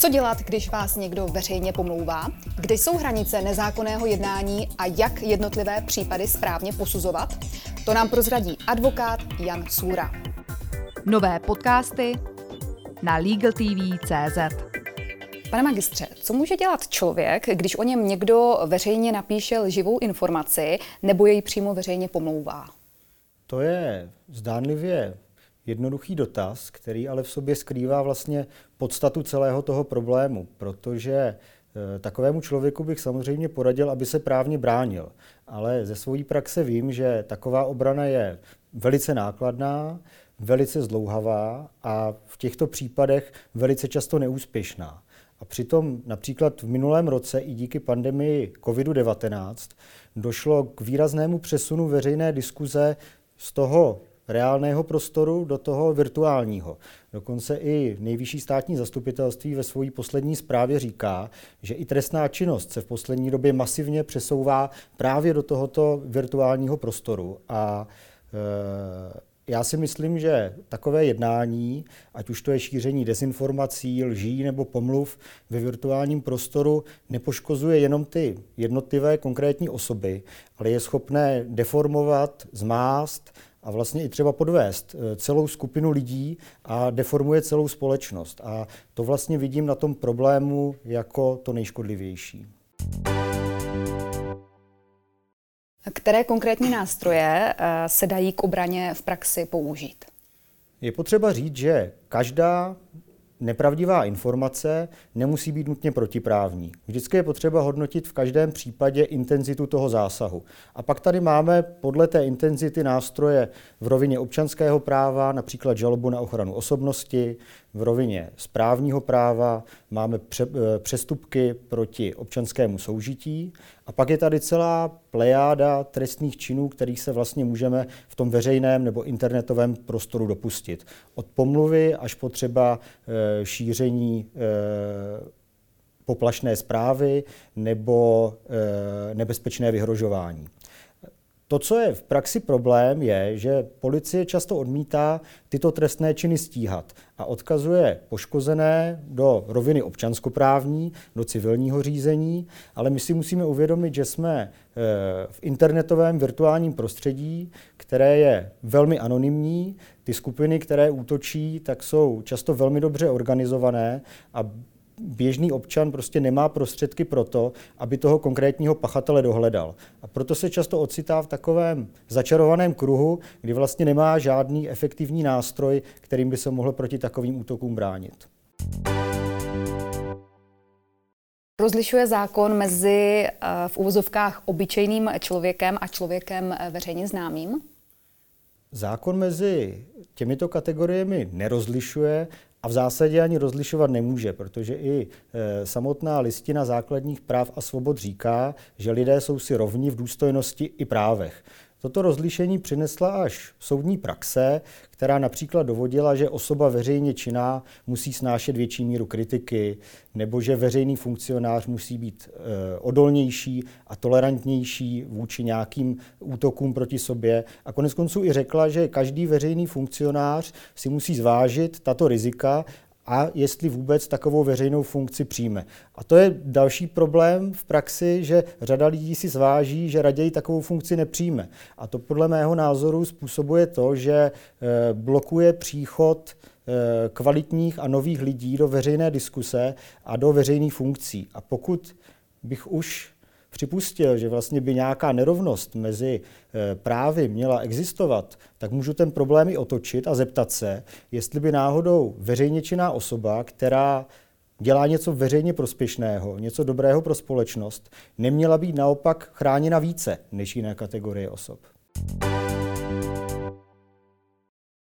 Co dělat, když vás někdo veřejně pomlouvá? Kde jsou hranice nezákonného jednání a jak jednotlivé případy správně posuzovat? To nám prozradí advokát Jan Sůra. Nové podcasty na LegalTV.cz Pane magistře, co může dělat člověk, když o něm někdo veřejně napíše lživou informaci nebo jej přímo veřejně pomlouvá? To je zdánlivě jednoduchý dotaz, který ale v sobě skrývá vlastně podstatu celého toho problému, protože eh, takovému člověku bych samozřejmě poradil, aby se právně bránil. Ale ze své praxe vím, že taková obrana je velice nákladná, velice zdlouhavá a v těchto případech velice často neúspěšná. A přitom například v minulém roce i díky pandemii COVID-19 došlo k výraznému přesunu veřejné diskuze z toho reálného prostoru do toho virtuálního. Dokonce i nejvyšší státní zastupitelství ve své poslední zprávě říká, že i trestná činnost se v poslední době masivně přesouvá právě do tohoto virtuálního prostoru. A e, já si myslím, že takové jednání, ať už to je šíření dezinformací, lží nebo pomluv ve virtuálním prostoru, nepoškozuje jenom ty jednotlivé konkrétní osoby, ale je schopné deformovat, zmást, a vlastně i třeba podvést eh, celou skupinu lidí a deformuje celou společnost. A to vlastně vidím na tom problému jako to nejškodlivější. Které konkrétní nástroje eh, se dají k obraně v praxi použít? Je potřeba říct, že každá nepravdivá informace nemusí být nutně protiprávní. Vždycky je potřeba hodnotit v každém případě intenzitu toho zásahu. A pak tady máme podle té intenzity nástroje v rovině občanského práva, například žalobu na ochranu osobnosti, v rovině správního práva, máme pře, eh, přestupky proti občanskému soužití a pak je tady celá plejáda trestných činů, kterých se vlastně můžeme v tom veřejném nebo internetovém prostoru dopustit. Od pomluvy až po třeba e, šíření e, poplašné zprávy nebo e, nebezpečné vyhrožování. To, co je v praxi problém, je, že policie často odmítá tyto trestné činy stíhat a odkazuje poškozené do roviny občanskoprávní, do civilního řízení, ale my si musíme uvědomit, že jsme eh, v internetovém virtuálním prostředí, které je velmi anonymní. Ty skupiny, které útočí, tak jsou často velmi dobře organizované a běžný občan prostě nemá prostředky pro to, aby toho konkrétního pachatele dohledal. A proto se často ocitá v takovém začarovaném kruhu, kdy vlastně nemá žádný efektivní nástroj, kterým by se mohl proti takovým útokům bránit. Rozlišuje zákon mezi eh, v úvozovkách obyčejným člověkem a člověkem eh, veřejně známým? Zákon mezi těmito kategoriemi nerozlišuje a v zásadě ani rozlišovat nemůže, protože i e, samotná listina základních práv a svobod říká, že lidé jsou si rovni v důstojnosti i právech. Toto rozlišení přinesla až soudní praxe, která například dovodila, že osoba veřejně činná musí snášet větší míru kritiky, nebo že veřejný funkcionář musí být e, odolnější a tolerantnější vůči nějakým útokům proti sobě. A konec konců i řekla, že každý veřejný funkcionář si musí zvážit tato rizika a jestli vůbec takovou veřejnou funkci přijme. A to je další problém v praxi, že řada lidí si zváží, že raději takovou funkci nepřijme. A to podle mého názoru způsobuje to, že eh, blokuje příchod eh, kvalitních a nových lidí do veřejné diskuse a do veřejných funkcí. A pokud bych už připustil, že vlastně by nějaká nerovnost mezi eh, právy měla existovat, tak můžu ten problém i otočit a zeptat se, jestli by náhodou veřejně činná osoba, která dělá něco veřejně prospěšného, něco dobrého pro společnost, neměla být naopak chráněna více než jiné kategorie osob.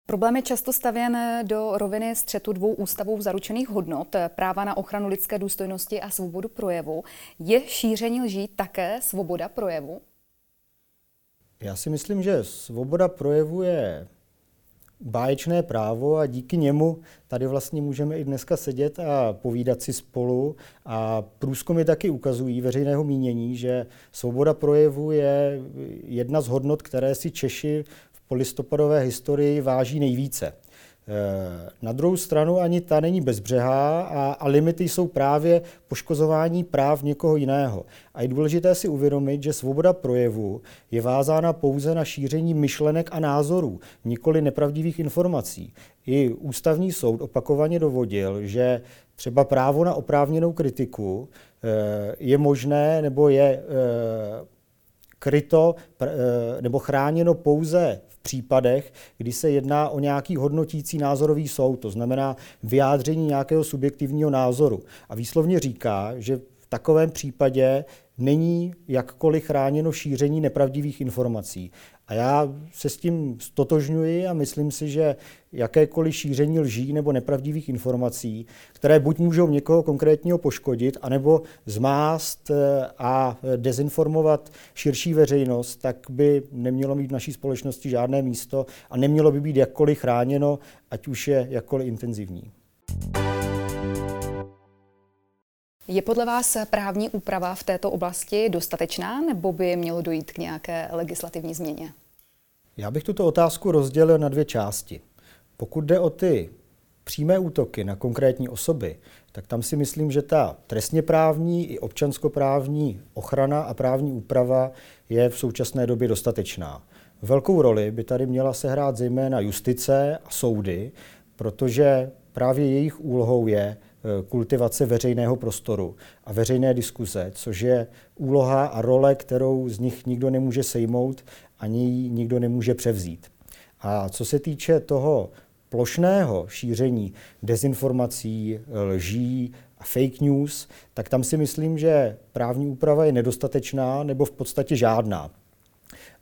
Problém je často stavěn do roviny střetu dvou ústavů zaručených hodnot, práva na ochranu lidské důstojnosti a svobodu projevu. Je šíření lží také svoboda projevu? Já si myslím, že svoboda projevu je báječné právo a díky němu tady vlastně můžeme i dneska sedět a povídat si spolu. A průzkumy taky ukazují veřejného mínění, že svoboda projevu je jedna z hodnot, které si Češi po listopadové historii váží nejvíce. Na druhou stranu ani ta není bezbřehá a, a limity jsou právě poškozování práv někoho jiného. A je důležité si uvědomit, že svoboda projevu je vázána pouze na šíření myšlenek a názorů, nikoli nepravdivých informací. I ústavní soud opakovaně dovodil, že třeba právo na oprávněnou kritiku eh, je možné nebo je eh, kryto eh, nebo chráněno pouze v případech, kdy se jedná o nějaký hodnotící názorový soud, to znamená vyjádření nějakého subjektivního názoru. A výslovně říká, že v takovém případě není jakkoliv chráněno šíření nepravdivých informací. A já se s tím stotožňuji a myslím si, že jakékoliv šíření lží nebo nepravdivých informací, které buď můžou někoho konkrétního poškodit, anebo zmást eh, a dezinformovat širší veřejnost, tak by nemělo mít v naší společnosti žádné místo a nemělo by být jakkoliv chráněno, ať už je jakkoliv intenzivní. Je podle vás právní úprava v této oblasti dostatečná, nebo by mělo dojít k nějaké legislativní změně? Já bych tuto otázku rozdělil na dvě části. Pokud jde o ty přímé útoky na konkrétní osoby, tak tam si myslím, že ta trestně právní i občanskoprávní ochrana a právní úprava je v současné době dostatečná. Velkou roli by tady měla sehrát zejména justice a soudy, protože právě jejich úlohou je kultivace veřejného prostoru a veřejné diskuze, což je úloha a role, kterou z nich nikdo nemůže sejmout, ani ji nikdo nemůže převzít. A co se týče toho plošného šíření dezinformací, lží a fake news, tak tam si myslím, že právní úprava je nedostatečná nebo v podstatě žádná.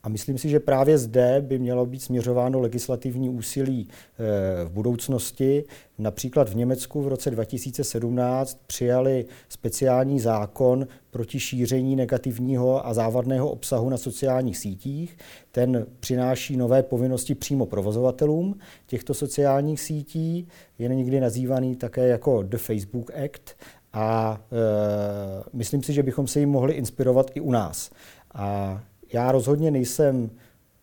A myslím si, že právě zde by mělo být směřováno legislativní úsilí eh, v budoucnosti. Například v Německu v roce 2017 přijali speciální zákon proti šíření negativního a závadného obsahu na sociálních sítích. Ten přináší nové povinnosti přímo provozovatelům těchto sociálních sítí. Je někdy nazývaný také jako The Facebook Act a e, myslím si, že bychom se jim mohli inspirovat i u nás. A já rozhodně nejsem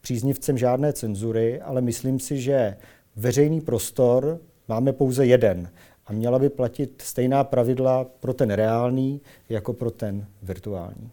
příznivcem žádné cenzury, ale myslím si, že veřejný prostor máme pouze jeden a měla by platit stejná pravidla pro ten reálný jako pro ten virtuální.